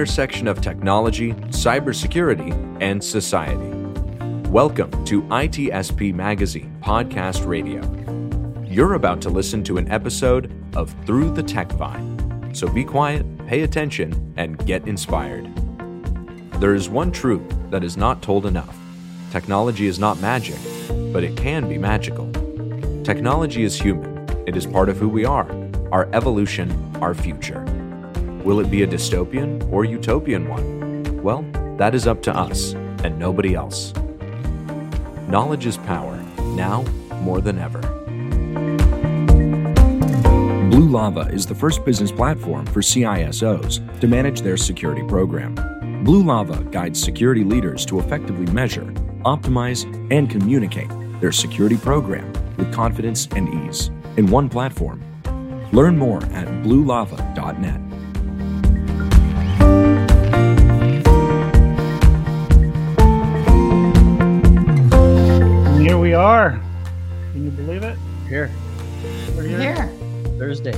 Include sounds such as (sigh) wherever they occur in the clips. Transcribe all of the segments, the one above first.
Intersection of technology, cybersecurity, and society. Welcome to ITSP Magazine Podcast Radio. You're about to listen to an episode of Through the Tech Vine. So be quiet, pay attention, and get inspired. There is one truth that is not told enough technology is not magic, but it can be magical. Technology is human, it is part of who we are, our evolution, our future. Will it be a dystopian or utopian one? Well, that is up to us and nobody else. Knowledge is power, now more than ever. Blue Lava is the first business platform for CISOs to manage their security program. Blue Lava guides security leaders to effectively measure, optimize, and communicate their security program with confidence and ease in one platform. Learn more at bluelava.net. are. Can you believe it? Here, We're here. Here. Thursday.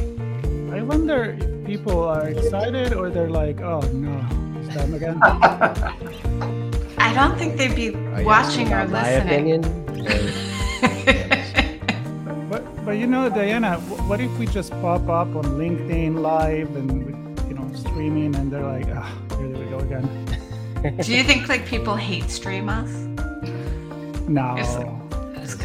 I wonder if people are excited or they're like, oh no, it's time again. (laughs) I don't think they'd be Are watching or listening. My opinion. (laughs) but but you know, Diana, what if we just pop up on LinkedIn Live and you know streaming, and they're like, ah, here we go again. Do you think like people hate stream us? No, It's (laughs) It's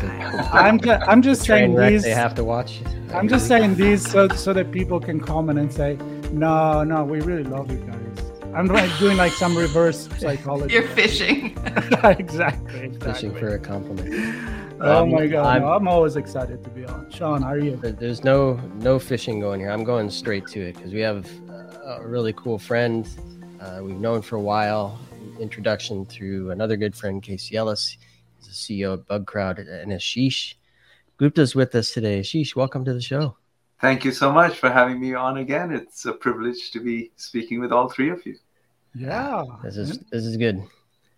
I'm just I'm just saying these. they have to watch. I'm just saying these so so that people can comment and say, no, no, we really love you guys. I'm like doing like some reverse (laughs) psychology. You're fishing. (laughs) exactly, exactly. fishing for a compliment. Oh Um, my god, I'm- no, I'm always excited to be on. Sean, are you? There's no no fishing going here. I'm going straight to it because we have uh, a really cool friend uh, we've known for a while. Introduction through another good friend, Casey Ellis. He's the CEO of Bugcrowd and Ashish Gupta's with us today. Ashish, welcome to the show. Thank you so much for having me on again. It's a privilege to be speaking with all three of you. Yeah. This is this is good.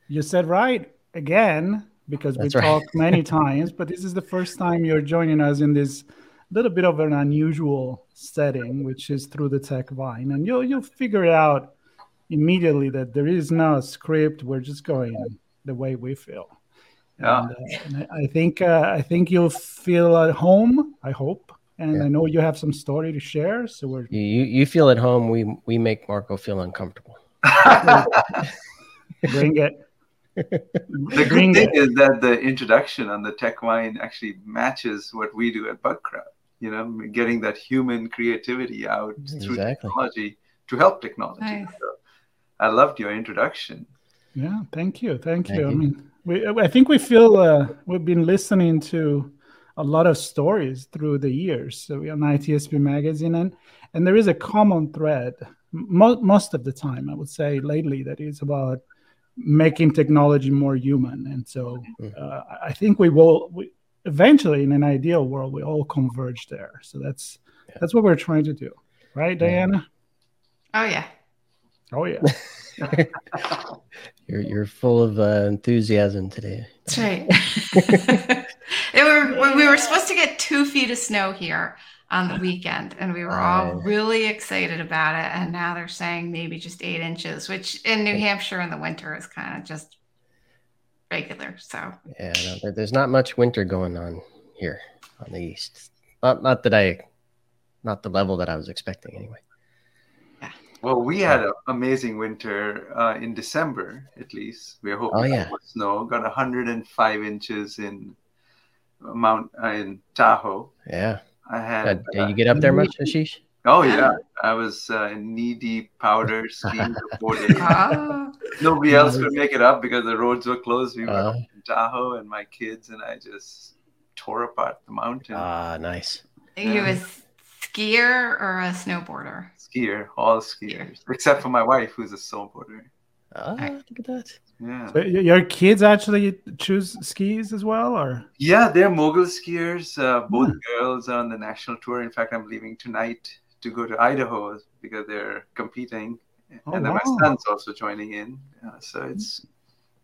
You said right again because we That's right. talked many (laughs) times, but this is the first time you're joining us in this little bit of an unusual setting, which is through the tech vine, and you'll you'll figure it out immediately that there is no script. We're just going the way we feel. Yeah. And, uh, and I I think uh, I think you'll feel at home. I hope, and Yeah. I know you have some story to share. So we're You, you you feel at home. We we make Marco feel uncomfortable. bring (laughs) it. The Bring good thing is that the introduction on the tech vine actually matches what we do at Bugcrowd. You know, getting that human creativity out through technology to help technology. Nice. So I loved your introduction. Yeah, thank you, thank, Thank you. I mean, we I think we feel uh, we've been listening to a lot of stories through the years. So we on ITSP magazine, and and there is a common thread mo- most of the time. I would say lately that is about making technology more human, and so Mhm. uh, I- I think we will. We, eventually, in an ideal world, we all converge there. So that's Yeah. that's what we're trying to do, right, Diana? oh yeah. Oh yeah. (laughs) (laughs) You're you're full of uh, enthusiasm today. That's right. (laughs) it were, we were supposed to get two feet of snow here on the weekend, and we were all really excited about it. And now they're saying maybe just eight inches, which in New Hampshire in the winter is kind of just regular. So Yeah, no, there- there's not much winter going on here on the east. Not not that I, not the level that I was expecting anyway. Well, we had an amazing winter uh, in December, at least. We are hoping Oh, yeah. for snow. Got 105 inches in Mount uh, in Tahoe. Yeah. I Uh, had. did you get up there much, Ashish? Oh Yeah. yeah, I was uh, in knee-deep powder skiing for four days. oh, (laughs) Nobody else could make it up because the roads were closed. We were Uh. in Tahoe, and my kids and I just tore apart the mountain. Ah, nice. you a skier or a snowboarder? Skier, all skiers, except for my wife, who's a snowboarder. Ah, look at that. Yeah, So your kids actually choose skis as well, or yeah, they're mogul skiers. Uh, both Hmm. girls are on the national tour. In fact, I'm leaving tonight to go to Idaho because they're competing, Oh, and then wow. my son's also joining in. Uh, so it's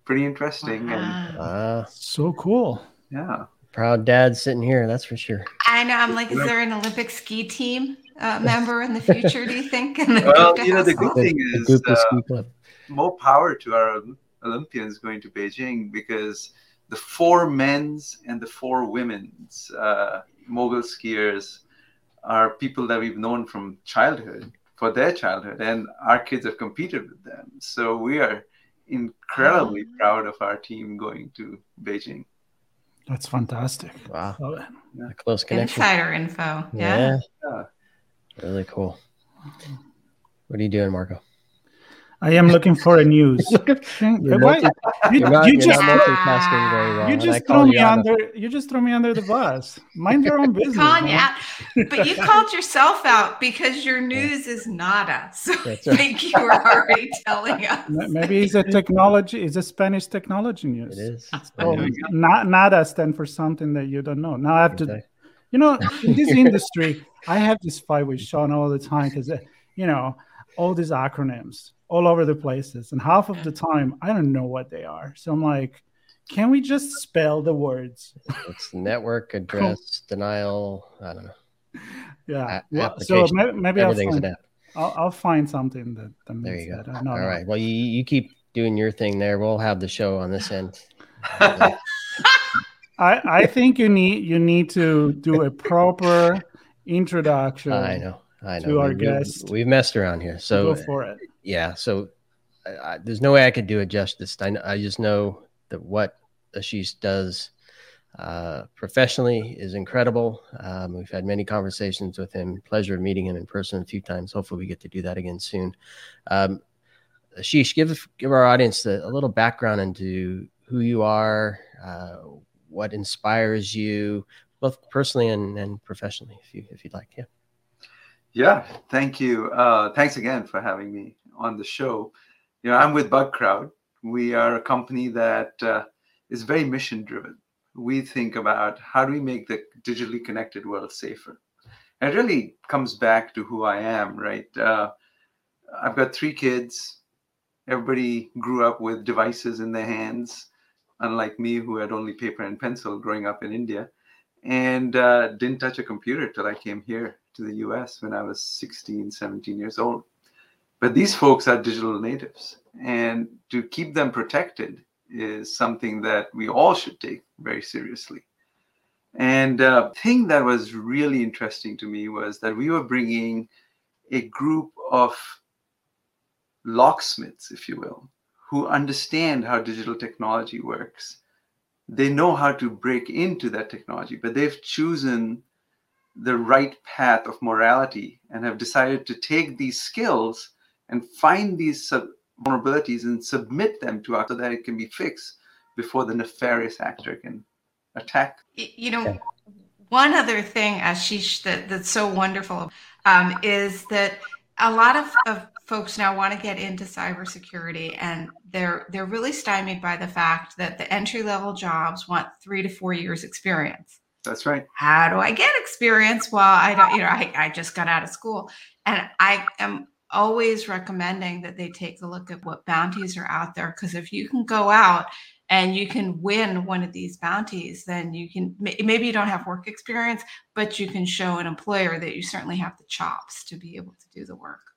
pretty interesting, and Wow. Ah, so cool. yeah. proud dad sitting here. That's for sure. I know. I'm like, is there an Olympic ski team? Uh, member in the future? Do you think? (laughs) well, you know, the good thing is uh, more power to our Olympians going to Beijing because the four men's and the four women's uh, mogul skiers are people that we've known from childhood for their childhood, and our kids have competed with them. So we are incredibly proud of our team going to Beijing. That's fantastic. Wow. Yeah. Close connection. Insider info. Yeah. yeah. Really cool. What are you doing, Marco? I am looking for a news. (laughs) you're, multi- you, you're not, you just, multitasking very well. You just throw me under. You just throw me under the bus. Mind your own (laughs) business. Calling out, but you (laughs) called yourself out because your news is nada. So That's I think you were already telling us. Maybe it's a technology. It's a Spanish technology news. It is. Oh, not nada stand for something that you don't know. Now I have to. You know, in this (laughs) industry, I have this fight with Sean all the time because, uh, you know, all these acronyms all over the places. And half of the time, I don't know what they are. So I'm like, can we just spell the words? (laughs) It's network address denial. I don't know. Yeah. A- so maybe, maybe I'll, find, I'll, I'll, find something that, that there you go. All right. Well, you, you keep doing your thing there. We'll have the show on this end. (laughs) I, I think you need you need to do a proper introduction. I know. I know. To our we, guest. We've messed around here. So go for it yeah, so I, I, there's no way I could do it justice. I, I just know that what Ashish does uh, professionally is incredible. Um, we've had many conversations with him. Pleasure meeting him in person a few times. Hopefully, we get to do that again soon. Um, Ashish, give give our audience a, a, little background into who you are, uh, what inspires you, both personally and, and professionally, if you if you'd like. Yeah. Yeah. Thank you. Uh, thanks again for having me on the show. You know, I'm with Bugcrowd. We are a company that uh, is very mission driven. We think about how do we make the digitally connected world safer. And it really comes back to who I am, right? Uh, I've got three kids. Everybody grew up with devices in their hands, unlike me, who had only paper and pencil growing up in India, and uh, didn't touch a computer till I came here to the US when I was 16, 17 years old. But these folks are digital natives, and to keep them protected is something that we all should take very seriously. And uh, thing that was really interesting to me was that we were bringing a group of locksmiths, if you will, who understand how digital technology works. They know how to break into that technology, but they've chosen the right path of morality and have decided to take these skills and find these sub- vulnerabilities and submit them to us so that it can be fixed before the nefarious actor can attack. You know, one other thing, Ashish, that, that's so wonderful um, is that a lot of, of folks now want to get into cybersecurity and they're they're really stymied by the fact that the entry level jobs want three to four years experience. That's right. How do I get experience? Well, I don't, you know, I, I just got out of school and I am always recommending that they take a look at what bounties are out there because if you can go out and you can win one of these bounties then you can maybe you don't have work experience but you can show an employer that you certainly have the chops to be able to do the work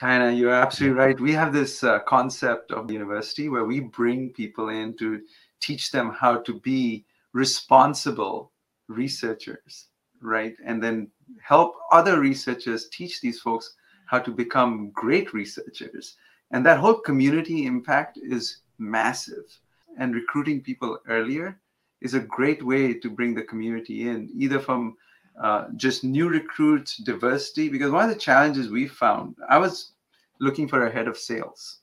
Diana, you're absolutely right. We have this uh, concept of the university where we bring people in to teach them how to be responsible researchers, right? And then help other researchers teach these folks how to become great researchers. And that whole community impact is massive. And recruiting people earlier is a great way to bring the community in, either from uh, just new recruits, diversity. Because one of the challenges we found, I was looking for a head of sales.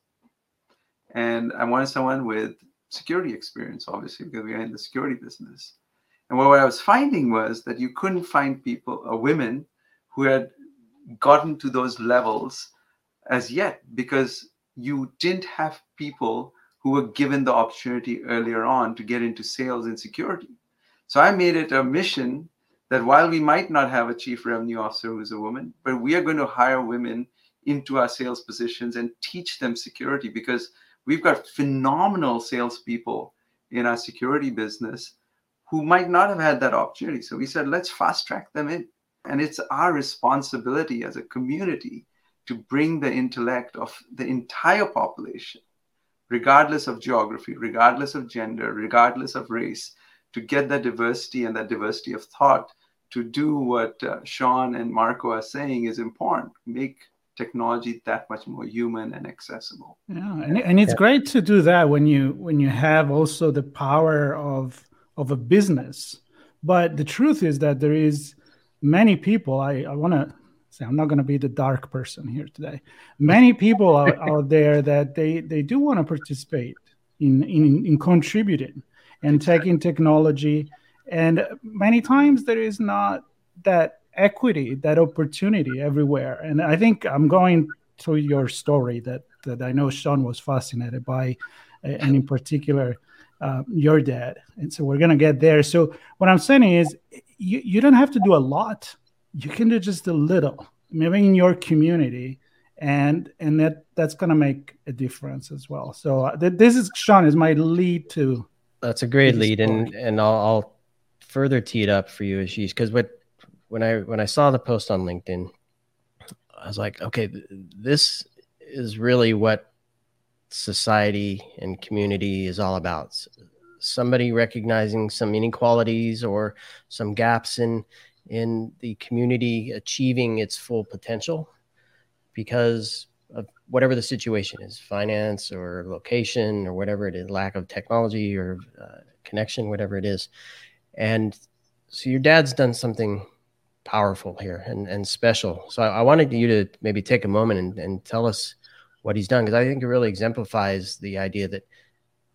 And I wanted someone with security experience, obviously, because we are in the security business. And what I was finding was that you couldn't find people or women who had gotten to those levels as yet because you didn't have people who were given the opportunity earlier on to get into sales and security. So I made it a mission that while we might not have a chief revenue officer who's a woman, but we are going to hire women into our sales positions and teach them security because we've got phenomenal salespeople in our security business who might not have had that opportunity. So we said, let's fast track them in And it's our responsibility as a community to bring the intellect of the entire population, regardless of geography, regardless of gender, regardless of race, to get that diversity and that diversity of thought to do what uh, Sean and Marco are saying is important. Make technology that much more human and accessible. Yeah, and, and it's yeah. great to do that when you when you have also the power of of a business. But the truth is that there is many people. I, I want to say I'm not going to be the dark person here today. Many people out, (laughs) out there that they they do want to participate in, in in contributing and taking technology and many times there is not that equity, that opportunity everywhere. And I think I'm going through your story that, that I know Sean was fascinated by, and in particular, uh, your dad. And so we're going to get there. So what I'm saying is, you, you don't have to do a lot. You can do just a little, maybe in your community, and and that that's going to make a difference as well. So uh, th- this is Sean is my lead to. That's a great lead, and and I'll, I'll further teed up for you, Ashish, because what when I when I saw the post on LinkedIn, I was like, okay, th- this is really what society and community is all about. Somebody recognizing some inequalities or some gaps in in the community achieving its full potential because of whatever the situation is finance or location or whatever it is lack of technology or uh, connection whatever it is and so your dad's done something powerful here and, and special. So I, I wanted you to maybe take a moment and, and tell us what he's done because I think it really exemplifies the idea that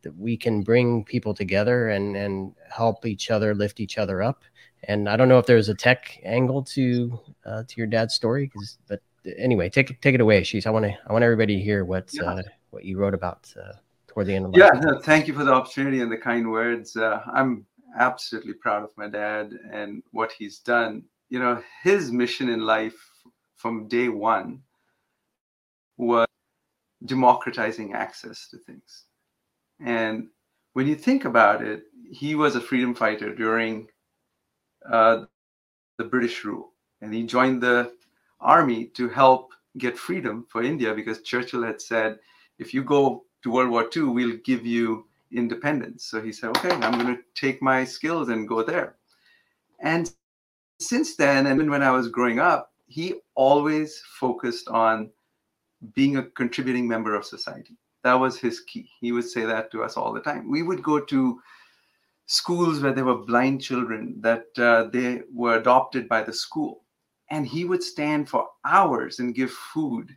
that we can bring people together and and help each other lift each other up. And I don't know if there's a tech angle to uh, to your dad's story, but anyway, take take it away, Shees. I want to I want everybody to hear what yeah. uh, what you wrote about uh, toward the end of. The Yeah, no, thank you for the opportunity and the kind words. Uh, I'm absolutely proud of my dad and what he's done. You know, his mission in life from day one was democratizing access to things. And when you think about it, he was a freedom fighter during uh, the British rule. And he joined the army to help get freedom for India because Churchill had said, if you go to World War II, we'll give you independence. So he said, okay, I'm going to take my skills and go there. And since then, and when I was growing up, he always focused on being a contributing member of society. That was his key. He would say that to us all the time. We would go to schools where there were blind children that uh, they were adopted by the school. And he would stand for hours and give food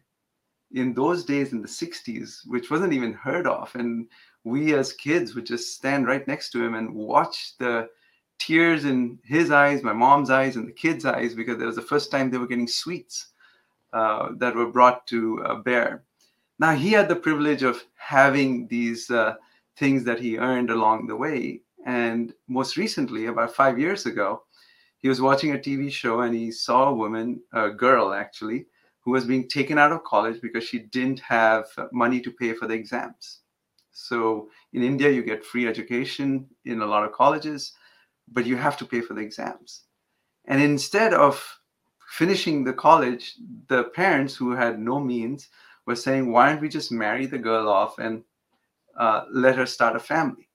in those days in the 60s, which wasn't even heard of. And we as kids would just stand right next to him and watch the tears in his eyes, my mom's eyes, and the kids' eyes because it was the first time they were getting sweets uh, that were brought to uh, bear. Now, he had the privilege of having these uh, things that he earned along the way. And most recently, about five years ago, he was watching a TV show and he saw a woman, a girl actually, who was being taken out of college because she didn't have money to pay for the exams. So in India, you get free education in a lot of colleges, but you have to pay for the exams. And instead of finishing the college, the parents who had no means were saying, why don't we just marry the girl off and uh, let her start a family?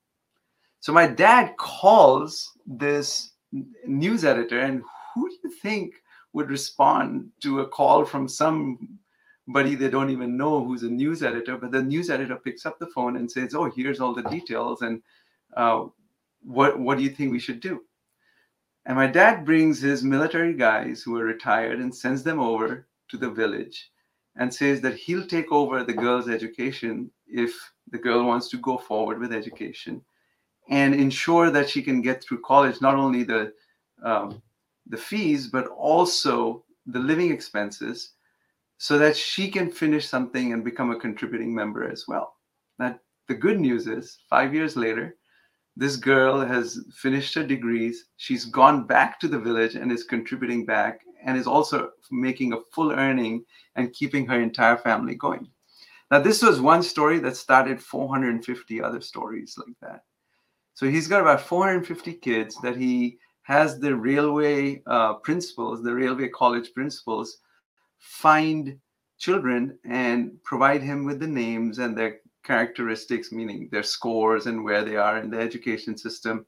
So my dad calls this news editor, and who do you think would respond to a call from some buddy they don't even know who's a news editor but the news editor picks up the phone and says oh here's all the details and uh, what what do you think we should do? And my dad brings his military guys who are retired and sends them over to the village and says that he'll take over the girl's education if the girl wants to go forward with education and ensure that she can get through college not only the um, the fees but also the living expenses so that she can finish something and become a contributing member as well. Now, the good news is, five years later, this girl has finished her degrees. She's gone back to the village and is contributing back and is also making a full earning and keeping her entire family going. Now, this was one story that started 450 other stories like that. So he's got about 450 kids that he has the railway uh, principals, the railway college principals, find children and provide him with the names and their characteristics, meaning their scores and where they are in the education system.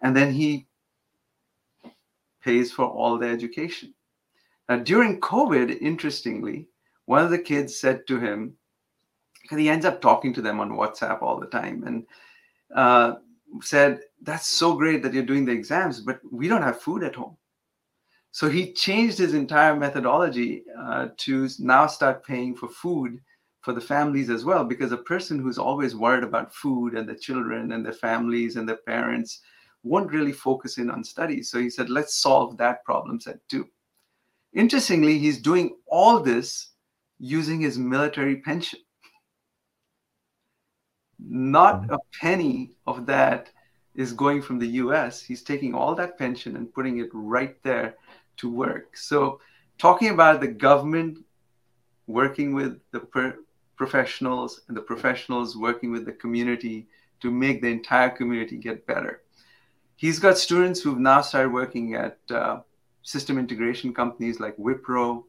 And then he pays for all the education. Now, during COVID, interestingly, one of the kids said to him, because he ends up talking to them on WhatsApp all the time, and uh, said, That's so great that you're doing the exams, but we don't have food at home. So he changed his entire methodology uh, to now start paying for food for the families as well, because a person who's always worried about food and the children and their families and their parents won't really focus in on studies. So he said, let's solve that problem set too. Interestingly, he's doing all this using his military pension. Not a penny of that is going from the US. He's taking all that pension and putting it right there to work. So, talking about the government working with the per- professionals and the professionals working with the community to make the entire community get better. He's got students who've now started working at uh, system integration companies like Wipro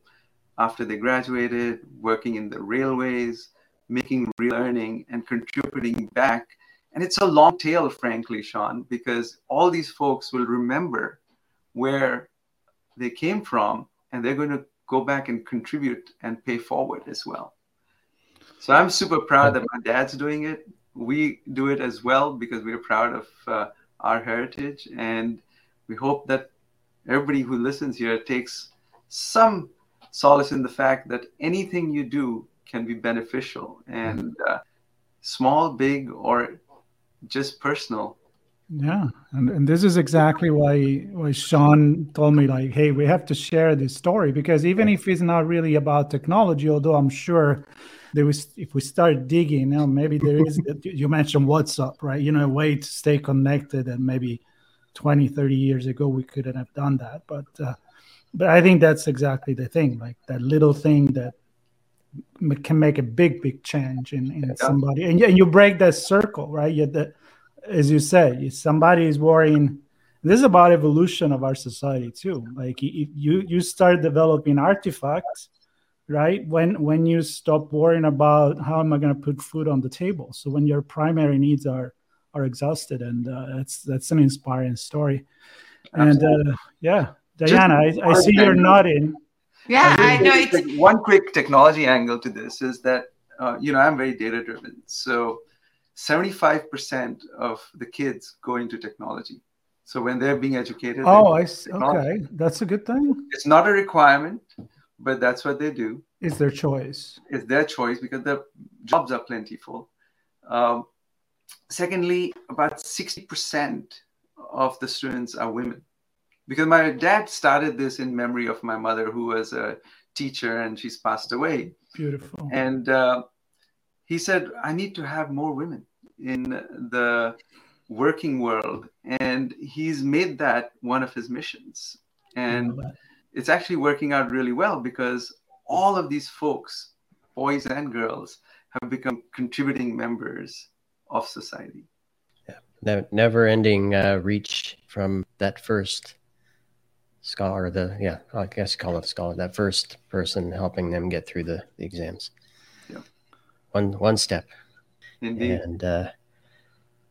after they graduated, working in the railways, making real earning and contributing back. And it's a long tail, frankly, Sean, because all these folks will remember where they came from and they're going to go back and contribute and pay forward as well. So I'm super proud that my dad's doing it. We do it as well because we're proud of uh, our heritage. And we hope that everybody who listens here takes some solace in the fact that anything you do can be beneficial and uh, small, big, or just personal. Yeah, and, and this is exactly why why Sean told me like, hey, we have to share this story because even if it's not really about technology, although I'm sure there was if we start digging, you know, maybe there is (laughs) you mentioned WhatsApp, right? You know, a way to stay connected and maybe 20, 30 years ago we couldn't have done that. But uh, but I think that's exactly the thing, like that little thing that can make a big big change in, in yeah. somebody and you, and you break that circle right you the, as you say somebody is worrying. This is about evolution of our society too. Like you you start developing artifacts right? When when you stop worrying about how am i going to put food on the table. So when your primary needs are are exhausted and uh, that's that's an inspiring story. Absolutely. and uh, yeah. Diana I, I see you're nodding. Yeah, I, know. Like one quick technology angle to this is that uh, you know I'm very data driven, so 75% of the kids go into technology. So when they're being educated, oh, I see. okay, that's a good thing. It's not a requirement, but that's what they do. It's their choice. It's their choice because the jobs are plentiful. Um, secondly, about 60% of the students are women because my dad started this in memory of my mother who was a teacher and she's passed away beautiful and uh, he said i need to have more women in the working world. And he's made that one of his missions. And it's actually working out really well because all of these folks boys and girls have become contributing members of society. Yeah. Never ending uh, reach from that first scholar, the yeah, I guess call it scholar, that first person helping them get through the, the exams. One one step. Indeed. And uh,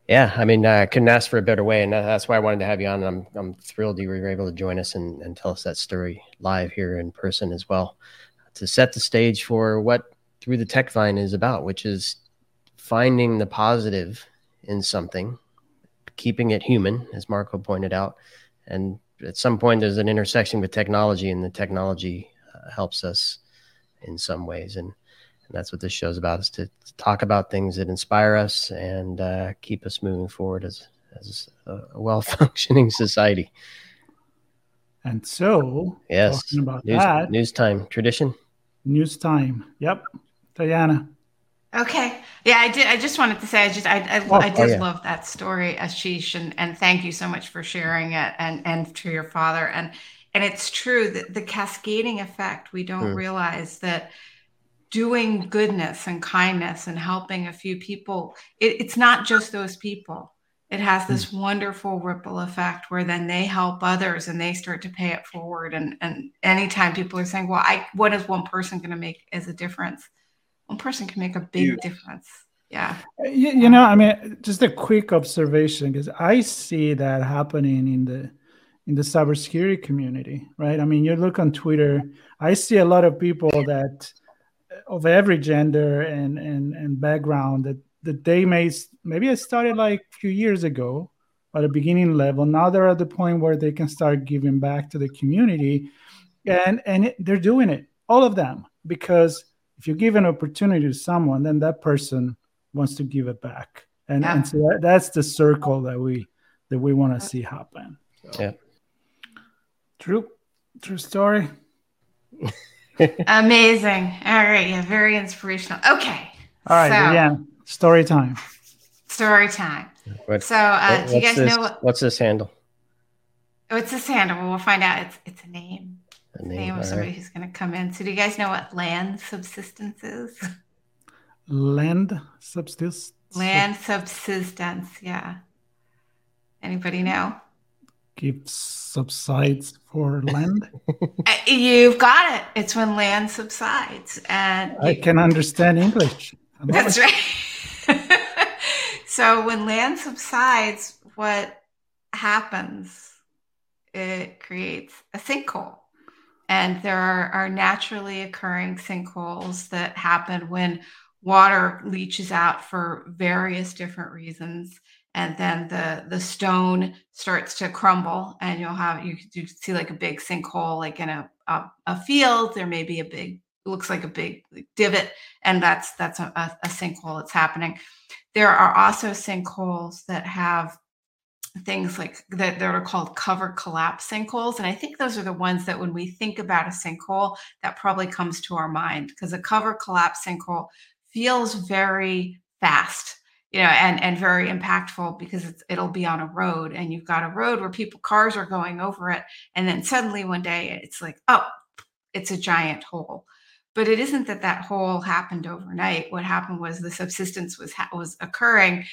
yeah, I mean, I couldn't ask for a better way, and that's why I wanted to have you on. I'm I'm thrilled you were able to join us and, and tell us that story live here in person as well, to set the stage for what through the tech vine is about, which is finding the positive in something, keeping it human, as Marco pointed out, and at some point there's an intersection with technology, and the technology uh, helps us in some ways, and, and that's what this show's about: is to, to talk about things that inspire us and uh, keep us moving forward as as a, a well functioning (laughs) society. And so, yes, talking about news, that, news time tradition. News time. Yep, Diana. Okay. Yeah, I did. I just wanted to say, I just, I, I, oh, I did oh, yeah. love that story, Ashish, and, and thank you so much for sharing it, and and to your father, and and it's true that the cascading effect. We don't mm. realize that doing goodness and kindness and helping a few people, it, it's not just those people. it has this mm. wonderful ripple effect where then they help others and they start to pay it forward. And and anytime people are saying, "Well, I what is one person going to make as a difference?" One person can make a big Huge. difference. Yeah. You, you know, I mean, just a quick observation because I see that happening in the in the cybersecurity community, right? I mean, you look on Twitter, I see a lot of people that of every gender and and and background that that they may maybe it started like a few years ago at a beginning level. Now they're at the point where they can start giving back to the community, and and it, they're doing it, all of them, because if you give an opportunity to someone, then that person wants to give it back, and yeah. and so that, that's the circle that we that we want to see happen. So. Yeah. True, true story. (laughs) Amazing. All right, yeah, very inspirational. Okay. All right, so, yeah, story time. Story time. What, so, uh, what, do you guys this, know what, what's this handle? What's this handle? Well, we'll find out. It's it's a name. A name, name of somebody right. who's going to come in. So, do you guys know what land subsistence is? Land subsistence. Land subsistence. Yeah. Anybody know? Keeps subsides for land? (laughs) You've got it. It's when land subsides, and I can understand English. That's right. (laughs) so when land subsides, what happens? It creates a sinkhole. And there are, are naturally occurring sinkholes that happen when water leaches out for various different reasons and then the the stone starts to crumble and you'll have you, you see like a big sinkhole like in a, a, a field. There may be a big looks like a big divot and that's that's a, a sinkhole that's happening. There are also sinkholes that have things like that that are called cover collapse sinkholes and i think those are the ones that when we think about a sinkhole that probably comes to our mind because a cover collapse sinkhole feels very fast you know, and and very impactful because it's it'll be on a road, and you've got a road where people cars are going over it, and then suddenly one day it's like, oh, it's a giant hole. But it isn't that that hole happened overnight. What happened was the subsistence was was occurring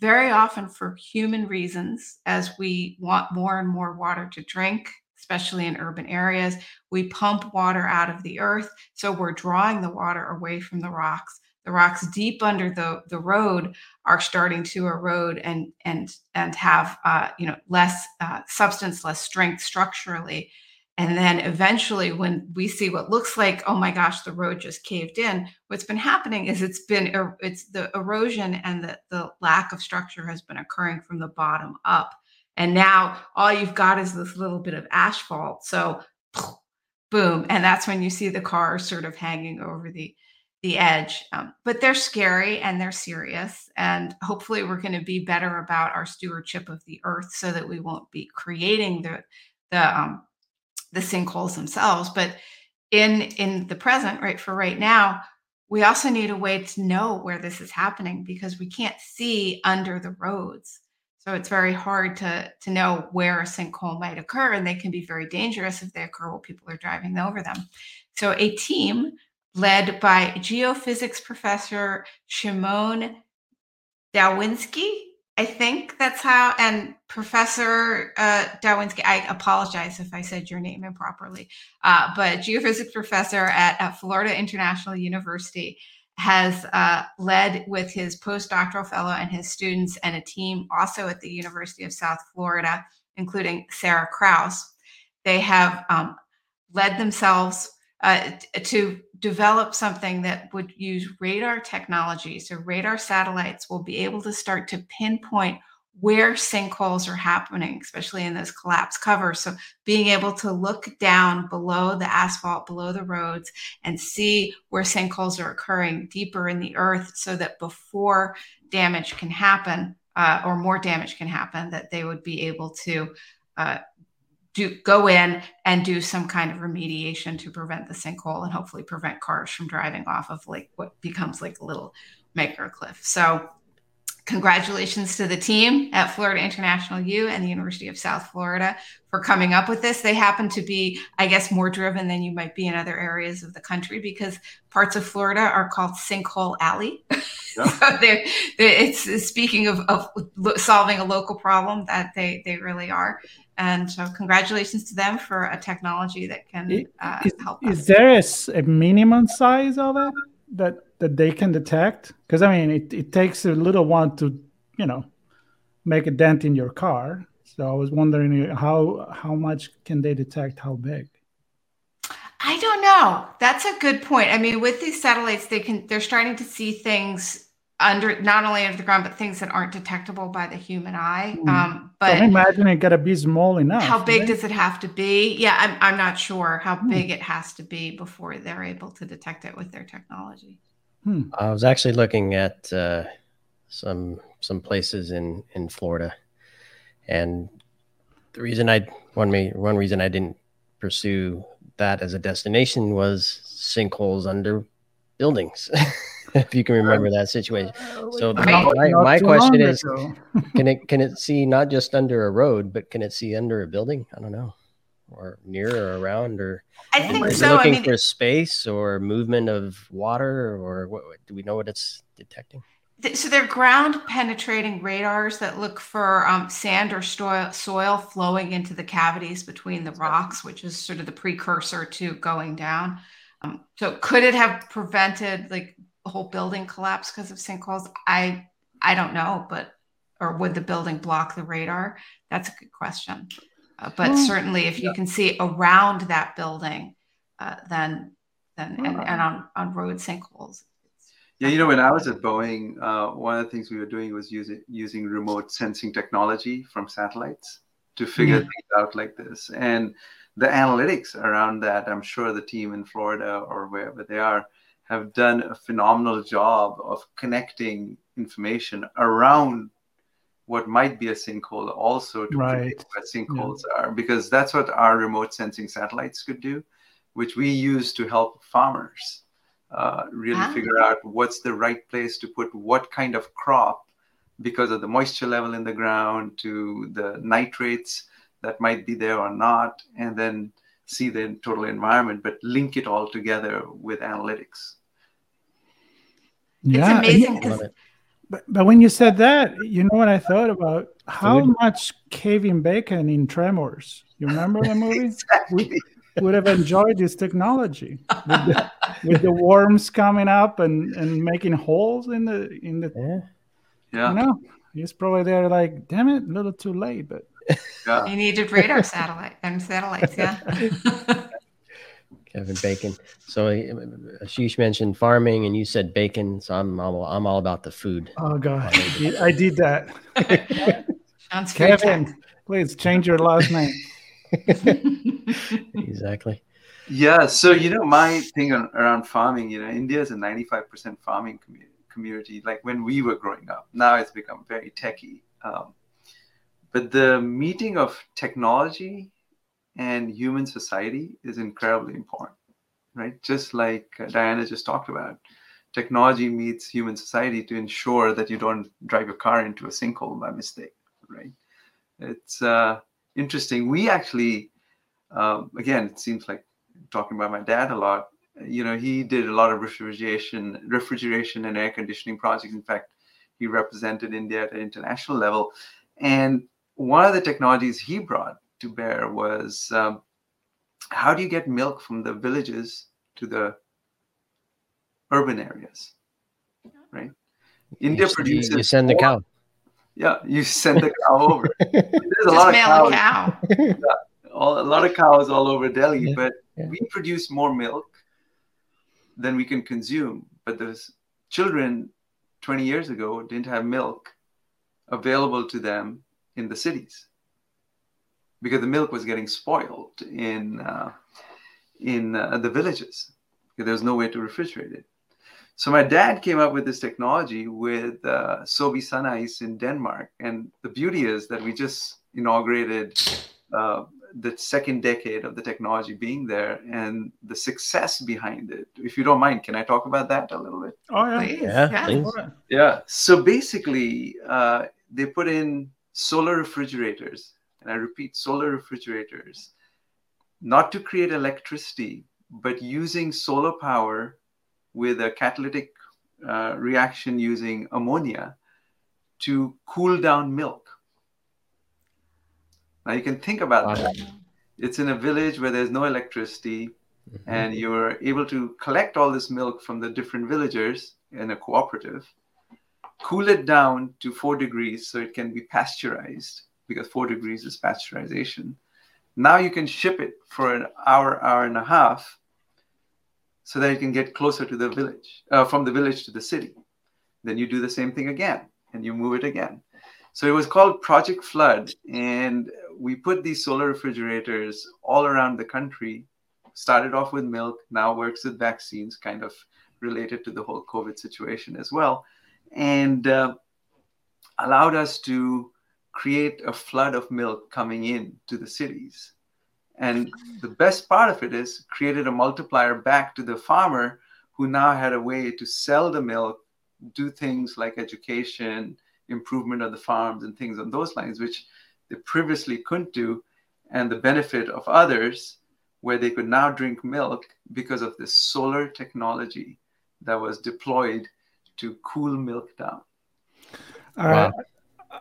very often for human reasons, as we want more and more water to drink, especially in urban areas. We pump water out of the earth, so we're drawing the water away from the rocks the rocks deep under the, the road are starting to erode and and and have uh, you know less uh, substance, less strength structurally. And then eventually, when we see what looks like, oh my gosh, the road just caved in, what's been happening is it's been er, it's the erosion and the, the lack of structure has been occurring from the bottom up. And now all you've got is this little bit of asphalt. So (sniffs) boom. And that's when you see the car sort of hanging over the the edge. Um, but they're scary and they're serious. And hopefully, we're going to be better about our stewardship of the earth so that we won't be creating the the um, the sinkholes themselves. But in in the present, right for right now, we also need a way to know where this is happening because we can't see under the roads. So it's very hard to to know where a sinkhole might occur, and they can be very dangerous if they occur while people are driving over them. So a team led by geophysics professor Shimon Dawinski. I think that's how, and Professor uh, Dawinski, I apologize if I said your name improperly, uh, but geophysics professor at, at, Florida International University has uh, led with his postdoctoral fellow and his students and a team also at the University of South Florida, including Sarah Kraus. They have um, led themselves uh, to develop something that would use radar technology. So, radar satellites will be able to start to pinpoint where sinkholes are happening, especially in those collapsed covers. So, being able to look down below the asphalt, below the roads, and see where sinkholes are occurring deeper in the earth so that before damage can happen, uh, or more damage can happen, that they would be able to uh, do go in and do some kind of remediation to prevent the sinkhole and hopefully prevent cars from driving off of like what becomes like a little micro cliff. So congratulations to the team at Florida International U and the University of South Florida for coming up with this. They happen to be, I guess, more driven than you might be in other areas of the country because parts of Florida are called Sinkhole Alley. (laughs) so they it's speaking of, of solving a local problem that they they really are. And so, congratulations to them for a technology that can uh, is, help. Is us. there a, a, minimum size of it that that they can detect? Because I mean, it, it takes a little one to, you know, make a dent in your car. So I was wondering how how much can they detect how big? I don't know. That's a good point. I mean, with these satellites, they can they're starting to see things under not only under the ground, but things that aren't detectable by the human eye. Mm. Um, but I imagine it got to be small enough. How big right? does it have to be? Yeah, I'm I'm not sure how mm. big it has to be before they're able to detect it with their technology. Hmm. I was actually looking at uh, some some places in in Florida, and the reason I one me one reason I didn't pursue that as a destination was sinkholes under buildings. (laughs) (laughs) if you can remember that situation. Uh, so my, my question is, (laughs) can it can it see not just under a road, but can it see under a building? I don't know, or near or around, or I think is so. looking I mean, for space or movement of water, or what, do we know what it's detecting? So they're ground penetrating radars that look for um, sand or soil, soil flowing into the cavities between the rocks, which is sort of the precursor to going down. Um, so could it have prevented like whole building collapse because of sinkholes? I I don't know, but or would the building block the radar? That's a good question. Uh, but oh, certainly, if you can see around that building, uh, then then and, and on on road sinkholes. Yeah, you know, when I was at Boeing, uh, one of the things we were doing was using using remote sensing technology from satellites to figure yeah. things out like this, and the analytics around that. I'm sure the team in Florida or wherever they are have done a phenomenal job of connecting information around what might be a sinkhole also to right. predict what sinkholes yeah. are because that's what our remote sensing satellites could do which we use to help farmers uh, really ah. figure out what's the right place to put what kind of crop because of the moisture level in the ground to the nitrates that might be there or not and then see the total environment but link it all together with analytics yeah, amazing. But, but when you said that, you know what I thought about? How much Kevin Bacon in Tremors? You remember the movie? (laughs) exactly. We would have enjoyed this technology with the, with the, worms coming up and, and making holes in the in the. Yeah. yeah. You know, he's probably there like, damn it, a little too late, but. Yeah. You needed radar satellite and satellites, yeah. (laughs) Kevin Bacon. So uh, Ashish mentioned farming, and you said bacon. So I'm all, I'm all about the food. Oh God, I did that. Kevin, please change your last name. (laughs) exactly. Yeah. So you know, my thing on, around farming, you know, India is a 95% farming community. Community like when we were growing up. Now it's become very techy. Um, but the meeting of technology and human society is incredibly important, right? Just like Diana just talked about, technology meets human society to ensure that you don't drive your car into a sinkhole by mistake, right? It's uh, interesting. We actually, um, again, it seems like talking about my dad a lot. You know, he did a lot of refrigeration, refrigeration and air conditioning projects. In fact, he represented India at an international level. And one of the technologies he brought to bear was um, how do you get milk from the villages to the urban areas, right? India you, produces. You send the cow. Yeah, you send the cow over. (laughs) There's a lot of cows. Cow. (laughs) yeah, all, a lot of cows all over Delhi, yeah, but yeah. we produce more milk than we can consume. But those children 20 years ago didn't have milk available to them in the cities because the milk was getting spoiled in uh, in uh, the villages because there was no way to refrigerate it. So my dad came up with this technology with uh, Sobi Sun-Ice in Denmark, and the beauty is that we just inaugurated uh, the second decade of the technology being there and the success behind it. If you don't mind, can I talk about that a little bit? Oh yeah, please. yeah, please. yeah. So basically, uh, they put in solar refrigerators and I repeat, solar refrigerators, not to create electricity, but using solar power with a catalytic uh, reaction using ammonia to cool down milk. Now you can think about that. It's in a village where there's no electricity, Mhm. and you're able to collect all this milk from the different villagers in a cooperative, cool it down to four degrees so it can be pasteurized because four degrees is pasteurization. Now you can ship it for an hour, hour and a half so that it can get closer to the village, uh, from the village to the city. Then you do the same thing again and you move it again. So it was called Project Flood. And we put these solar refrigerators all around the country. Started off with milk, now works with vaccines, kind of related to the whole COVID situation as well. And uh, allowed us to create a flood of milk coming in to the cities. And the best part of it is created a multiplier back to the farmer who now had a way to sell the milk, do things like education, improvement of the farms, and things on those lines, which they previously couldn't do. And the benefit of others, where they could now drink milk because of this solar technology that was deployed to cool milk down. All right.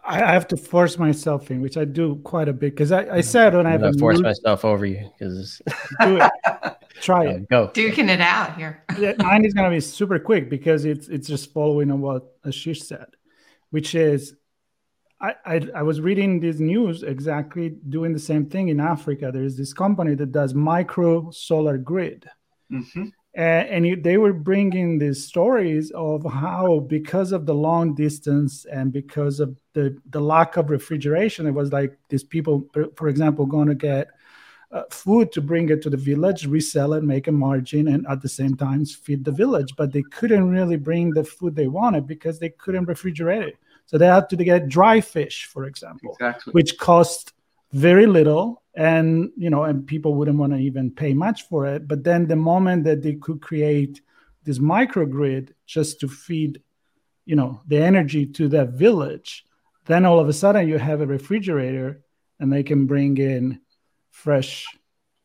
I I have to force myself in, which I do quite a bit because I, I said when I have gonna force mood, myself over you because (laughs) do it, (laughs) try it. go. Duking it out here. Yeah, mine is gonna be super quick because it's it's just following on what Ashish said, which is I, I I was reading this news exactly doing the same thing in Africa. There's this company that does micro solar grid. Mhm. And, and you, they were bringing these stories of how because of the long distance and because of the, the lack of refrigeration it was like these people for- for example going to get uh, food to bring it to the village resell it make a margin and at the same time feed the village but they couldn't really bring the food they wanted because they couldn't refrigerate it so they had to get dry fish for example Exactly. which cost very little and you know and people wouldn't want to even pay much for it. But then the moment that they could create this microgrid just to feed you know the energy to that village then all of a sudden you have a refrigerator and they can bring in fresh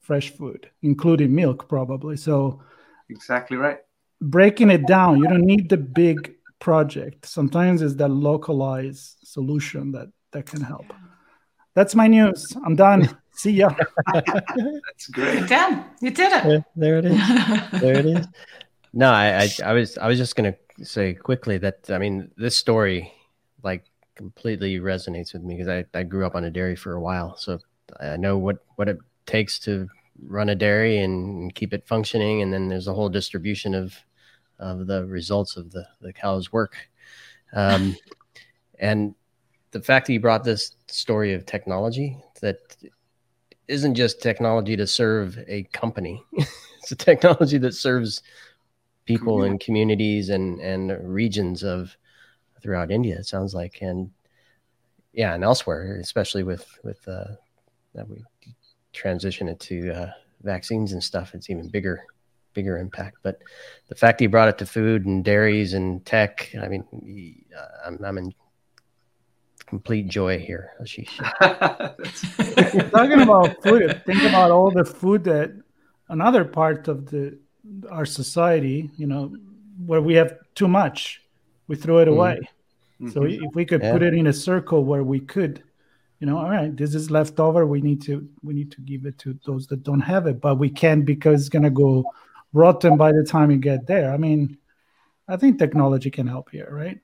fresh food including milk probably. So Exactly right. breaking it down you don't need the big project. Sometimes it's that localized solution that that can help. That's my news. I'm done (laughs) see ya (laughs) That's great. You're done. You did it. Yeah, there it is. there it is. (laughs) No, I, I, I was, I was just gonna say quickly that I mean, this story like completely resonates with me because I, I grew up on a dairy for a while, so I know what what it takes to run a dairy and keep it functioning, and then there's a whole distribution of of the results of the the cow's work, um, (laughs) and the fact that you brought this story of technology that isn't just technology to serve a company (laughs) it's a technology that serves people and communities and and regions of throughout India. It sounds like, and yeah, and elsewhere, especially with with uh, that we transition it to uh, vaccines and stuff. It's even bigger bigger impact. But the fact that you brought it to food and dairies and tech, I mean, uh, I'm, I'm in complete joy here, Ashish. (laughs) Talking about food think about all the food that another part of the our society you know where we have too much we throw it Mhm. away so Mhm. if we could Yeah. put it in a circle where we could you know all right this is left over we need to we need to give it to those that don't have it but we can't because it's going to go rotten by the time you get there i mean i think technology can help here right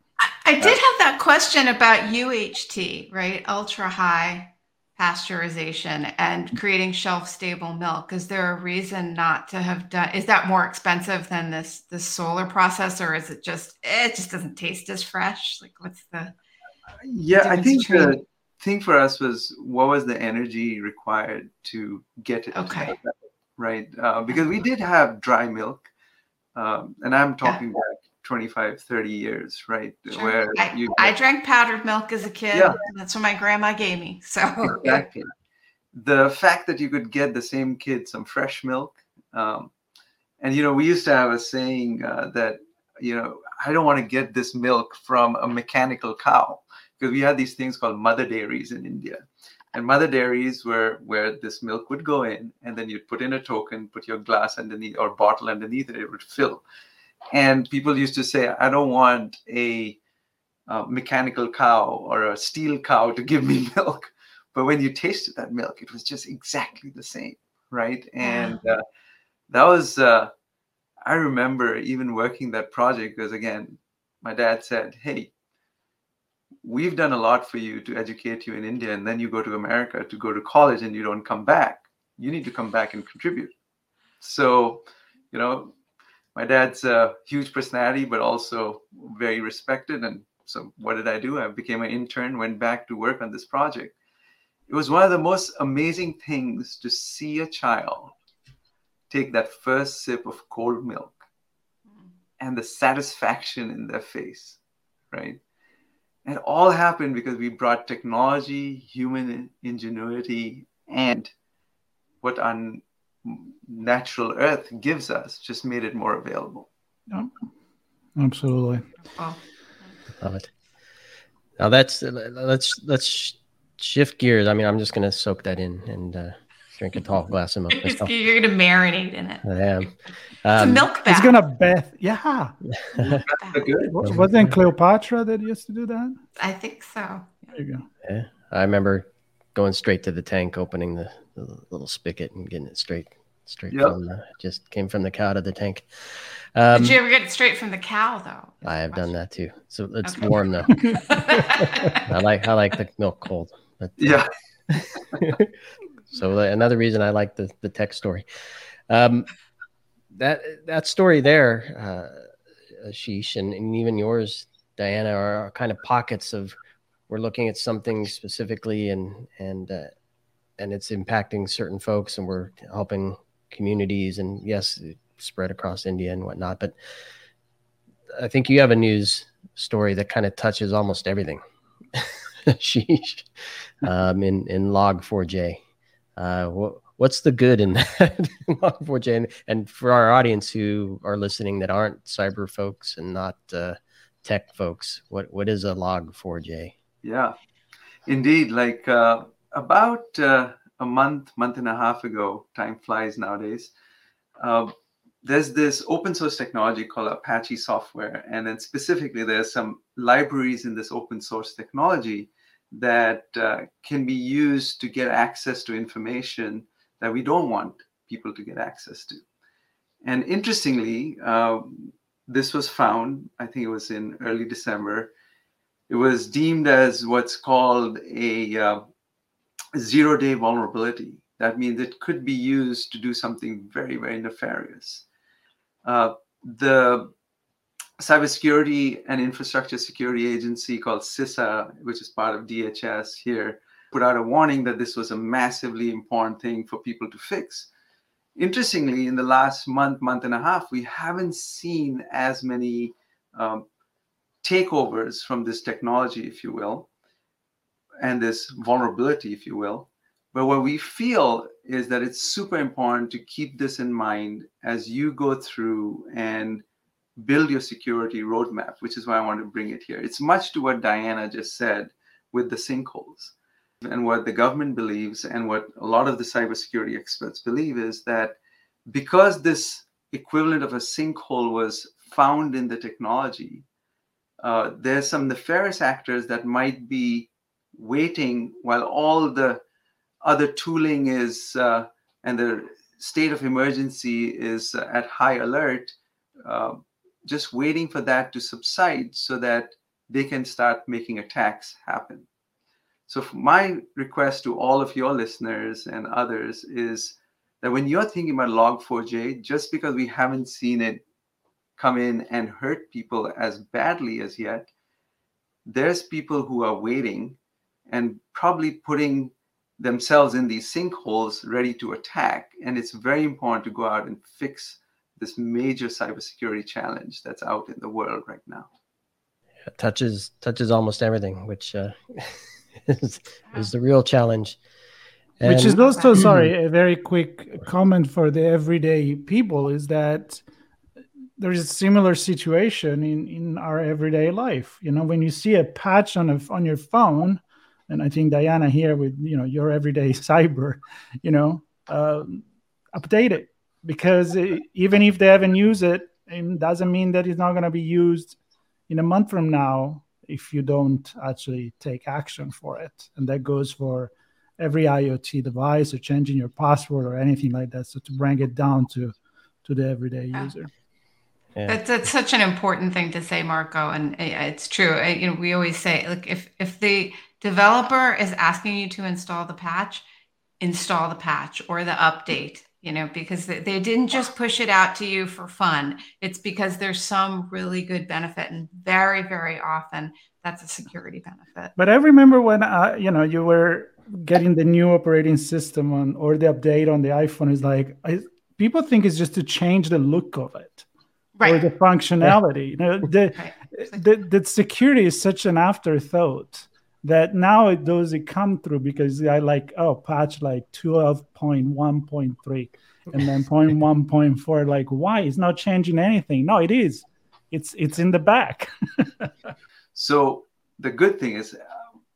I did have that question about UHT, right? Ultra high pasteurization and creating shelf stable milk. Is there a reason not to have done is that more expensive than this this solar process or is it just it just doesn't taste as fresh? Like what's the yeah, I think the thing for us was what was the energy required to get it to Okay. that right? Uh, because we did have dry milk, um, and I'm talking back 25, 30 years, right? Sure. Where I, you I drank powdered milk as a kid. Yeah. That's what my grandma gave me. So exactly the fact that you could get the same kid some fresh milk um, and you know we used to have a saying uh, that you know i don't want to get this milk from a mechanical cow because we had these things called mother dairies in india and mother dairies were where this milk would go in and then you'd put in a token put your glass underneath or bottle underneath it it would fill and people used to say, I don't want a, a mechanical cow or a steel cow to give me (laughs) milk. But when you tasted that milk, it was just exactly the same, right? And uh, that was, uh, I remember even working that project because, again, my dad said, Hey, we've done a lot for you to educate you in India, and then you go to America to go to college and you don't come back. You need to come back and contribute. So, you know, my dad's a huge personality, but also very respected. And so, what did I do? I became an intern, went back to work on this project. It was one of the most amazing things to see a child take that first sip of cold milk mm. and the satisfaction in their face, right? And it all happened because we brought technology, human ingenuity, and what our natural earth gives us, just made it more available. Yeah, absolutely. Love it. Now that's let's let's shift gears. I mean, I'm just gonna soak that in and uh, drink a tall glass of milk. (laughs) You're gonna marinate in it. I am. Um, milk bath. It's gonna bath. Yeah. (laughs) Wasn't Cleopatra that used to do that? I think so. There you go. Yeah, I remember going straight to the tank, opening the, the little spigot, and getting it straight, straight yep. from the, just came from the cow to the tank. Um, Did you ever get it straight from the cow though? I have done that too. So it's okay. warm though. (laughs) I like I like the milk cold. But, yeah. (laughs) so another reason I like the the tech story. Um, that that story there, uh, Ashish, and, and even yours, Diana, are, are, kind of pockets of we're looking at something specifically, and and uh, and it's impacting certain folks, and we're helping communities, and yes, spread across India and whatnot. But I think you have a news story that kind of touches almost everything. (laughs) Sheesh. Um, in in Log4j. Uh, what what's the good in that (laughs) Log4j? And, and for our audience who are listening that aren't cyber folks and not uh, tech folks, what what is a Log4j? Yeah, indeed. Like uh, about uh, a month, month and a half ago, time flies nowadays. Uh, there's this open source technology called Apache software, and then specifically there's some libraries in this open source technology that uh, can be used to get access to information that we don't want people to get access to. And interestingly, uh, this was found, I think it was in early December. It was deemed as what's called a uh, zero day vulnerability. That means it could be used to do something very, very nefarious. Uh, the Cybersecurity and Infrastructure Security Agency called CISA, which is part of DHS here, put out a warning that this was a massively important thing for people to fix. Interestingly, in the last month, month and a half, we haven't seen as many um, takeovers from this technology, if you will, and this vulnerability, if you will. But what we feel is that it's super important to keep this in mind as you go through and build your security roadmap, which is why I want to bring it here. It's much to what Diana just said with the sinkholes and what the government believes and what a lot of the cybersecurity experts believe is that because this equivalent of a sinkhole was found in the technology, uh, there's some nefarious actors that might be waiting while all the other tooling is uh, and the state of emergency is uh, at high alert, uh, just waiting for that to subside so that they can start making attacks happen. So, my request to all of your listeners and others is that when you're thinking about Log4j, just because we haven't seen it come in and hurt people as badly as yet, there's people who are waiting and probably putting themselves in these sinkholes ready to attack. And it's very important to go out and fix this major cybersecurity challenge that's out in the world right now. It touches touches almost everything, which uh, (laughs) is, is the real challenge. And, Which is also, (clears throat) sorry, a very quick comment for the everyday people is that there is a similar situation in, in our everyday life. You know, when you see a patch on a, on your phone, and I think Diana here with you know your everyday (laughs) cyber, you know, uh, update it because it, even if they haven't used it it doesn't mean that it's not going to be used in a month from now if you don't actually take action for it. And that goes for every IoT device or changing your password or anything like that. So to bring it down to to the everyday user. Yeah. That's, that's such an important thing to say, Marco, and it's true. You know, we always say, like, if if the developer is asking you to install the patch, install the patch or the update you know because they didn't just push it out to you for fun it's because there's some really good benefit and very very often that's a security benefit but i remember when uh, you know you were getting the new operating system on or the update on the iphone is like I, people think it's just to change the look of it right. or the functionality. You know the, right. the, the security is such an afterthought that now it does it come through because I like oh patch like 12.1.3 and then (laughs) 0.1.4 like why? It's not changing anything. No it is. It's it's in the back. (laughs) So the good thing is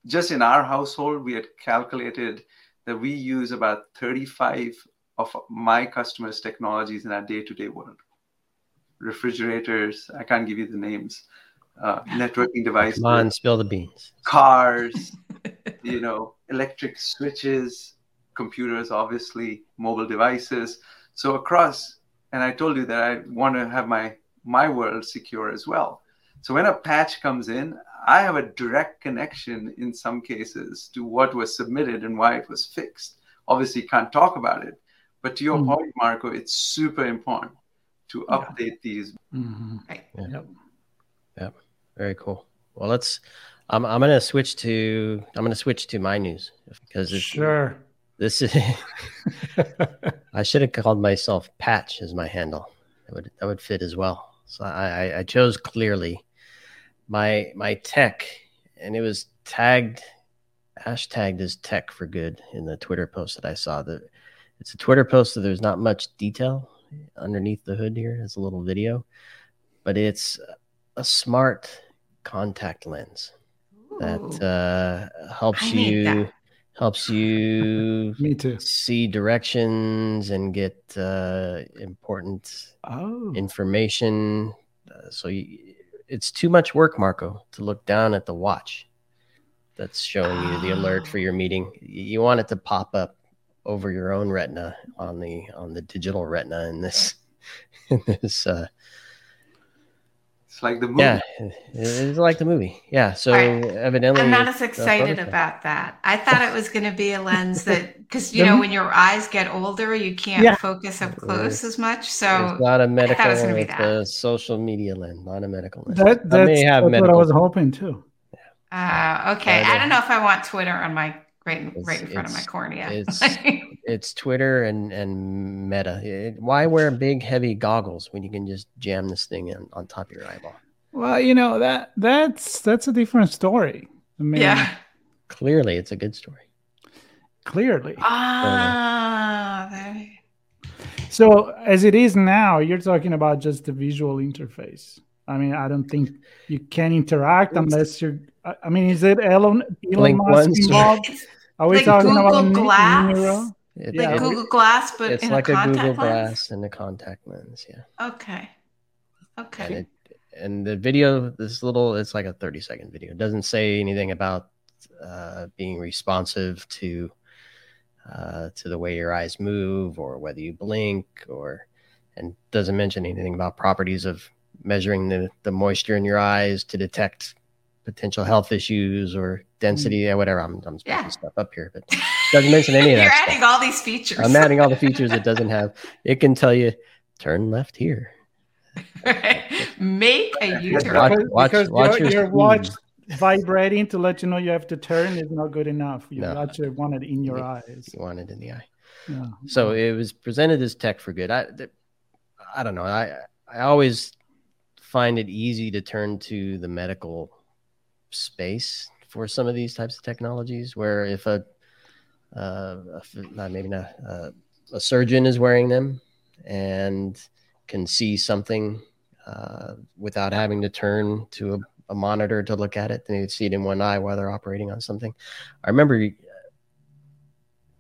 just in our household we had calculated that we use about 35 of my customers technologies in our day-to-day world refrigerators i can't give you the names uh, networking devices. Come on, spill the beans. Cars, (laughs) you know, electric switches, computers, obviously, mobile devices. So across, and I told you that I want to have my my world secure as well. So when a patch comes in, I have a direct connection in some cases to what was submitted and why it was fixed. Obviously, can't talk about it, but to your mm-hmm. point, Marco, it's super important to update yeah. these. Mm-hmm. Right. Yeah. Yep. Yep. Very cool. Well, let's. I'm I'm gonna switch to I'm gonna switch to my news because it's, sure this is. (laughs) I should have called myself Patch as my handle. That would that would fit as well. So I I chose clearly my my tech, and it was tagged hashtagged as tech for good in the Twitter post that I saw. That it's a Twitter post, so there's not much detail underneath the hood here. It's a little video, but it's a smart contact lens Ooh. that uh, helps I you that. helps you (laughs) me too see directions and get uh, important oh. information. Uh, so you, it's too much work, Marco, to look down at the watch that's showing you the alert (gasps) for your meeting. You want it to pop up over your own retina on the on the digital retina in this (laughs) in this uh, it's like the movie. Yeah, it's like the movie. Yeah. So evidently, I'm not as excited about (laughs) that. I thought it was going to be a lens that, because you know, when your eyes get older, you can't yeah. focus up close as much. So it's not a medical. It's a social media lens, not a medical lens. That, that's, may have that's what I was hoping too. Uh, okay, I don't know if I want Twitter on my right in, right in front of my cornea. It's (laughs) it's Twitter and and Meta. It, why wear big heavy goggles when you can just jam this thing in on top of your eyeball? Well, you know that that's that's a different story. I mean, yeah. Clearly, it's a good story. Clearly. Ah. Very... So as it is now, you're talking about just the visual interface. I mean, I don't think you can interact unless you're. I mean, is it Elon Elon Musk involved? Are we like talking Google about Glass? It's like Google Glass, but it's in like a, a Google lens? Glass and a contact lens. Yeah. Okay. Okay. And, it, and, the video, this little, it's like a 30 second video. It doesn't say anything about uh, being responsive to uh, to the way your eyes move or whether you blink or and doesn't mention anything about properties of measuring the, the moisture in your eyes to detect potential health issues or density mm. or whatever. I'm, I'm yeah. stuff up here, but doesn't mention any of (laughs) that. You're stuff. adding all these features. I'm adding all the features it doesn't have. It can tell you turn left here. (laughs) Make a U-turn. Watch, watch, because watch your, your watch vibrating to let you know you have to turn is not good enough. You no, actually uh, want it in your you, eyes. You want it in the eye. Yeah. So it was presented as tech for good. I, I don't know. I I always find it easy to turn to the medical space for some of these types of technologies where if a, uh, a maybe not uh, a surgeon is wearing them and can see something uh, without having to turn to a, a, monitor to look at it, they see it in one eye while they're operating on something. I remember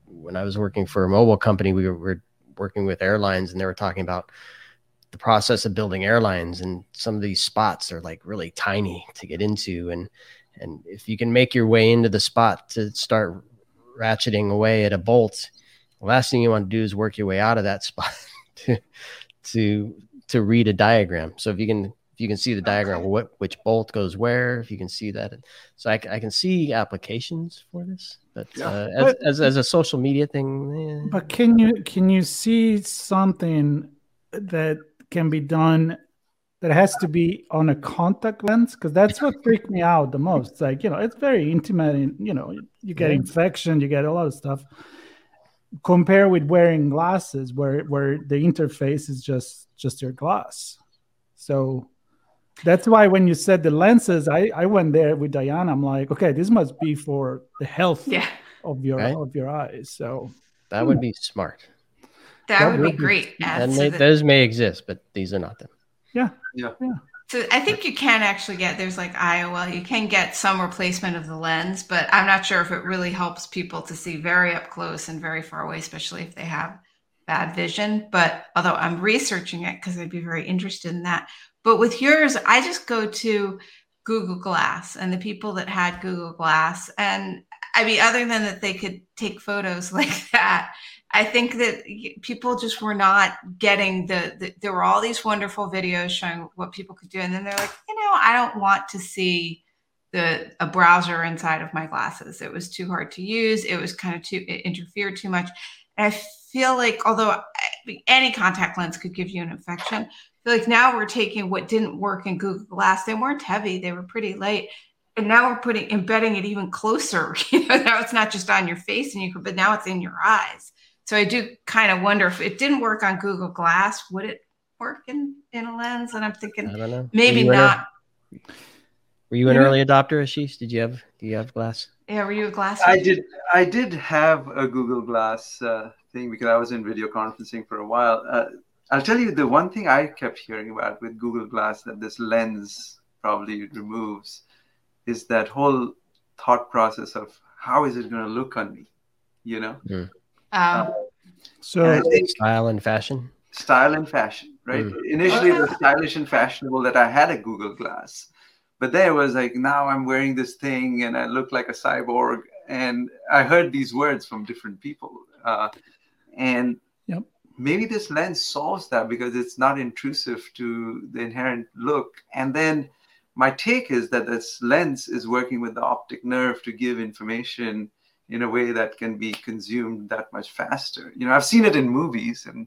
when I was working for a mobile company, we were working with airlines and they were talking about the process of building airlines and some of these spots are like really tiny to get into and and if you can make your way into the spot to start ratcheting away at a bolt the last thing you want to do is work your way out of that (laughs) spot to to to read a diagram. So if you can if you can see the diagram what which bolt goes where if you can see that so i, I can see applications for this but, Yeah. uh, as, But- as, as a social media thing eh, But can you can you see something that can be done that has to be on a contact lens? Because that's what freaked me out the most. It's like you know, it's very intimate, and you know, you get Yeah. infection, you get a lot of stuff. Compare with wearing glasses, where where the interface is just just your glass. So that's why when you said the lenses, I I went there with Diana. I'm like, okay, this must be for the health Yeah, of your Right. of your eyes. So that would hmm. be smart that, That would would be be- great. Yeah, and so may, that- those may exist but these are not them yeah, So I think you can actually get there's like IOL, you can get some replacement of the lens, but I'm not sure if it really helps people to see very up close and very far away, especially if they have bad vision. But although I'm researching it because I'd be very interested in that. But with yours, I just go to Google Glass and the people that had Google Glass. And I mean, other than that, they could take photos (laughs) like that. I think that people just were not getting the, the, there were all these wonderful videos showing what people could do. And then they're like, you know, I don't want to see the a browser inside of my glasses. It was too hard to use. It was kind of too, it interfered too much. And I feel like, although any contact lens could give you an infection, I feel like now we're taking what didn't work in Google Glass. They weren't heavy, they were pretty light. And now we're putting embedding it even closer. (laughs) You know, now it's not just on your face and you could, but now it's in your eyes. So I do kind of wonder if it didn't work on Google Glass, would it work in, in a lens? And I'm thinking don't know maybe Were you an ear- not. were you an You early adopter ashish did you have do you have glass Yeah, were you a glass? I did. I did have a Google Glass uh, thing because I was in video conferencing for a while. Uh, I'll tell you the one thing I kept hearing about with Google Glass that this lens probably removes is that whole thought process of how is it going to look on me, you know? Um, so And think style and fashion style and fashion, right? Mm. Initially, it was stylish and fashionable that I had a Google Glass, but then it was like now I'm wearing this thing and I look like a cyborg. And I heard these words from different people, uh, and Yep. maybe this lens solves that because it's not intrusive to the inherent look. And then my take is that this lens is working with the optic nerve to give information in a way that can be consumed that much faster. You know, I've seen it in movies and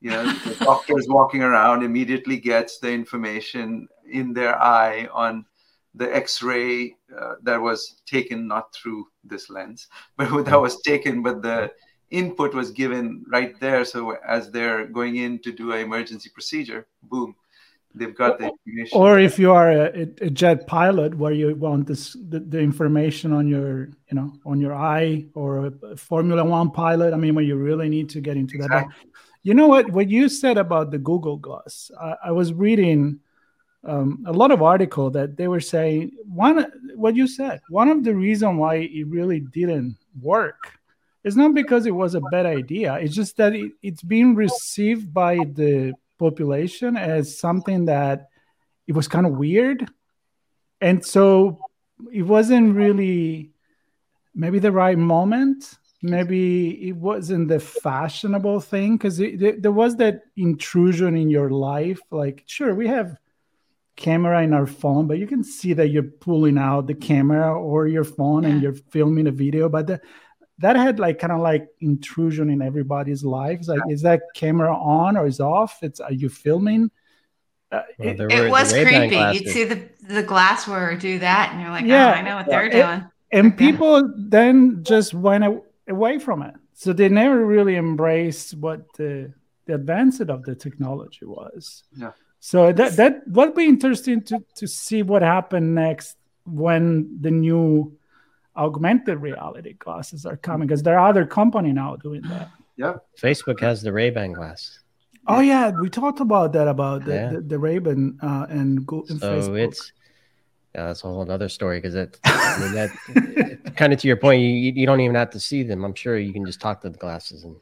you know the (laughs) doctor is walking around immediately gets the information in their eye on the x-ray uh, that was taken not through this lens (laughs) but that was taken but the input was given right there so as they're going in to do an emergency procedure boom they've got the information or if you are a, a jet pilot where you want this the, the information on your you know on your eye or a formula one pilot i mean when you really need to get into that. Exactly. But you know what? What you said about the google glass i, I was reading um, a lot of article that they were saying one what you said one of the reason why it really didn't work is not because it was a bad idea. It's just that it, it's being received by the population as something that it was kind of weird. And so it wasn't really maybe the right moment. Maybe it wasn't the fashionable thing because there was that intrusion in your life like sure we have camera in our phone but you can see that you're pulling out the camera or your phone and you're filming a video but the, that had like kind of like intrusion in everybody's lives like is that camera on or is off it's are you filming uh, Well, it- there it were was creepy. You'd see the the glass wearer do that, and you're like, Yeah. oh, I know what they're It- doing. and Yeah. people then just went away from it so they never really embraced what the the advancement of the technology was Yeah. so that that would be interesting to to see what happened next when the new augmented reality glasses are coming because there are other company now doing that Yeah. facebook has the ray-ban glass oh yeah we talked about that about the Yeah. the, the Ray-Ban uh, and, Go- and so Facebook. it's yeah, that's a whole other story because that, I mean, that (laughs) kind of to your point, you, you don't even have to see them. I'm sure you can just talk to the glasses and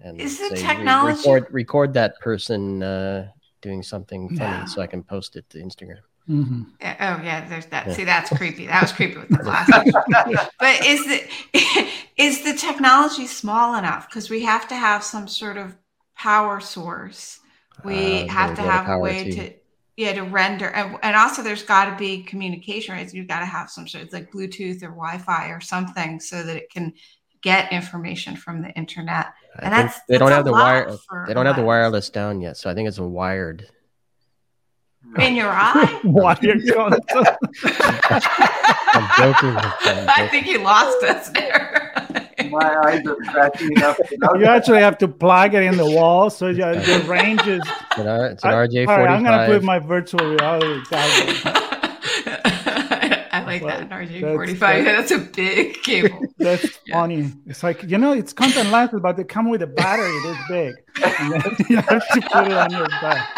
and Is the say, "Re- technology- record record that person uh, doing something funny Yeah. so I can post it to Instagram. Mhm. Oh yeah, there's that. Yeah. See, that's creepy. That was creepy with the glasses. (laughs) but is the (laughs) is the technology small enough? Because we have to have some sort of power source. We Uh, have to have a way too. to yeah to render, and, and also there's got to be communication. Right? You've got to have some sort of like Bluetooth or Wi-Fi or something so that it can get information from the internet. And think that's they don't that's have the wire. They don't have the wireless down yet, so I think it's a wired. In your eye. (laughs) What you're (laughs) going to- I'm joking. (laughs) I'm I joking. think you lost us there. My eyes are scratching enough. you actually have to plug it in the wall, so your, your range is. It's an, R- it's an I- RJ all right, I'm gonna put my virtual reality goggles. I like Well, that an RJ45. that's- That's a big cable. That's Yeah. funny. It's like you know, it's content lenses, but they come with a battery this big, and then you have to put it on your back.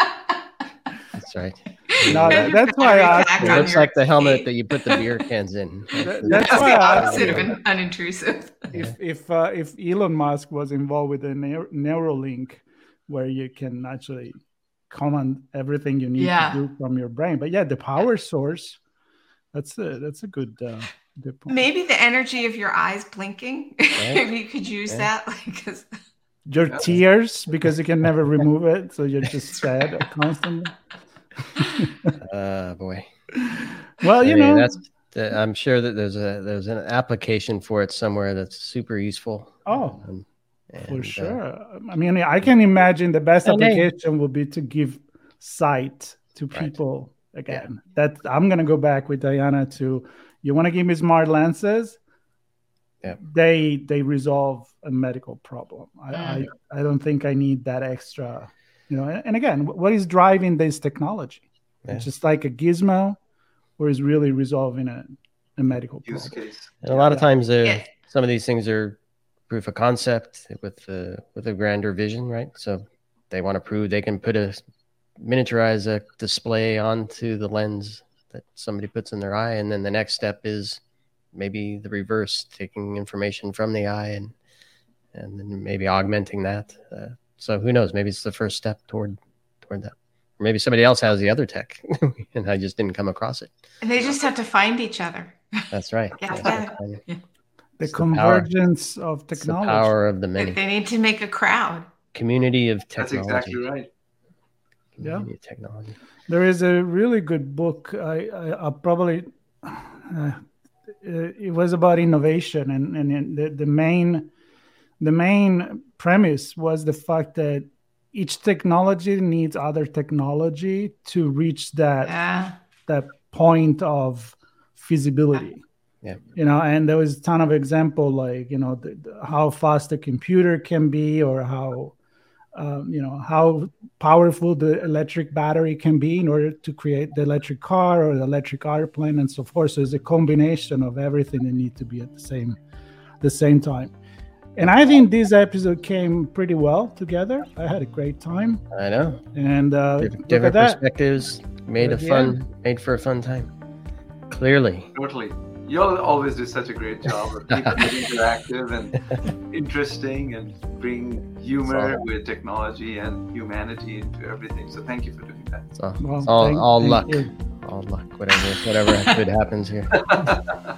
That's right. No, that- that's why I asked It you. looks like the helmet that you put the beer (laughs) cans in. That- That's that's why the I asked opposite you. of an unintrusive. if if uh, if Elon Musk was involved with a Neur- Neuralink, where you can actually command everything you need Yeah. to do from your brain. But yeah, the power source. That's a that's a good uh, good point. Maybe the energy of your eyes blinking. (laughs) if you could use Yeah. that, like, because Your tears because you can never remove it, so you're just sad (laughs) constantly. (laughs) Uh, boy. Well, you I mean, know, that's. that- I'm sure that there's a there's an application for it somewhere that's super useful. Oh, Um, for and, uh, sure. I mean, I can imagine the best application would be to give sight to Right. people again. That I'm gonna go back with Diana to. You want to give me smart lenses? Yeah. They they resolve a medical problem. I, I Mm. I don't think I need that extra. You know, and and again, what is driving this technology? Yeah. It's just like a gizmo, or is really resolving a, a medical use problem. case. And a lot of times, they're, Yeah. some of these things are proof of concept with the with a grander vision, right? So they want to prove they can put a miniaturize a display onto the lens that somebody puts in their eye, and then the next step is maybe the reverse, taking information from the eye and and then maybe augmenting that. Uh, so who knows? Maybe it's the first step toward toward that. Or maybe somebody else has the other tech, (laughs) and I just didn't come across it. And they just have to find each other. That's right. Yeah, That's yeah. The It's the power. convergence of It's the power of the They, many. they need to make a crowd. community of technology. That's exactly right. Community of technology. There is a really good book. I, I I'll probably uh, it was about innovation, and and the, the main the main premise was the fact that each technology needs other technology to reach that Yeah. that point of feasibility. Yeah. You know, and there was a ton of example like you know the, the- how fast a computer can be, or how um, you know how powerful the electric battery can be in order to create the electric car or the electric airplane and so forth. So it's a combination of everything that need to be at the same the same time. And I think this episode came pretty well together. I had a great time, I know. and uh, Different, look different that. perspectives made a Yeah. fun made for a fun time. Clearly. Totally. You all always do such a great job of keeping it (laughs) interactive and interesting and bring humor So- with technology and humanity into everything. So thank you for doing that. It's all, Well, all, thank- all thank luck. you. All luck. Whatever whatever (laughs) good happens here. (laughs)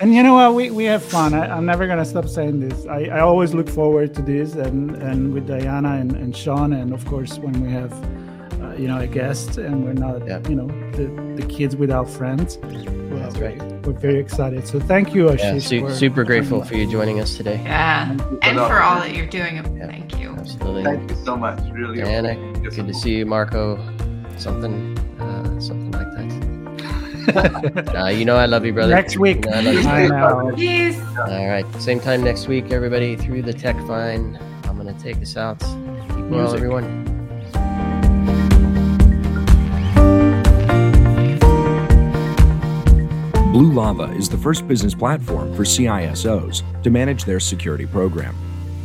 And you know what? We, we have fun. I, I'm never gonna stop saying this. I, I always look forward to this, and and with Diana and, and Sean, and of course when we have, uh, you know, a guest, and we're not, Yeah. you know, the, the kids without friends. Well, That's right. We're very excited. So thank you, Yeah, Ashish. su- for super grateful for you joining us today. Yeah. And for all that you're doing. Yeah. Thank you. Absolutely. Thank you so much. Really. Diana, good to see you, Marco. Something (laughs) Uh, you know I love you, brother. Next week. You know I love you. Peace. All right. Same time next week, everybody, through the tech vine. I'm going to take us out. Keep well, everyone. Blue Lava is the first business platform for CISOs to manage their security program.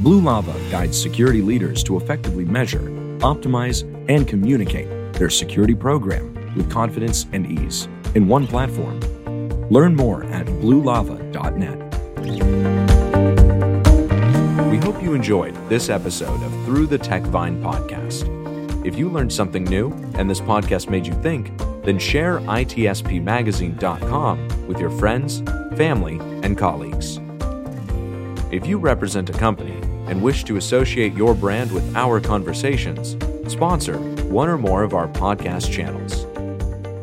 Blue Lava guides security leaders to effectively measure, optimize, and communicate their security program with confidence and ease in one platform. Learn more at bluelava.net. We hope you enjoyed this episode of Through the Tech Vine podcast. If you learned something new and this podcast made you think, then share itspmagazine.com with your friends, family, and colleagues. If you represent a company and wish to associate your brand with our conversations, sponsor one or more of our podcast channels.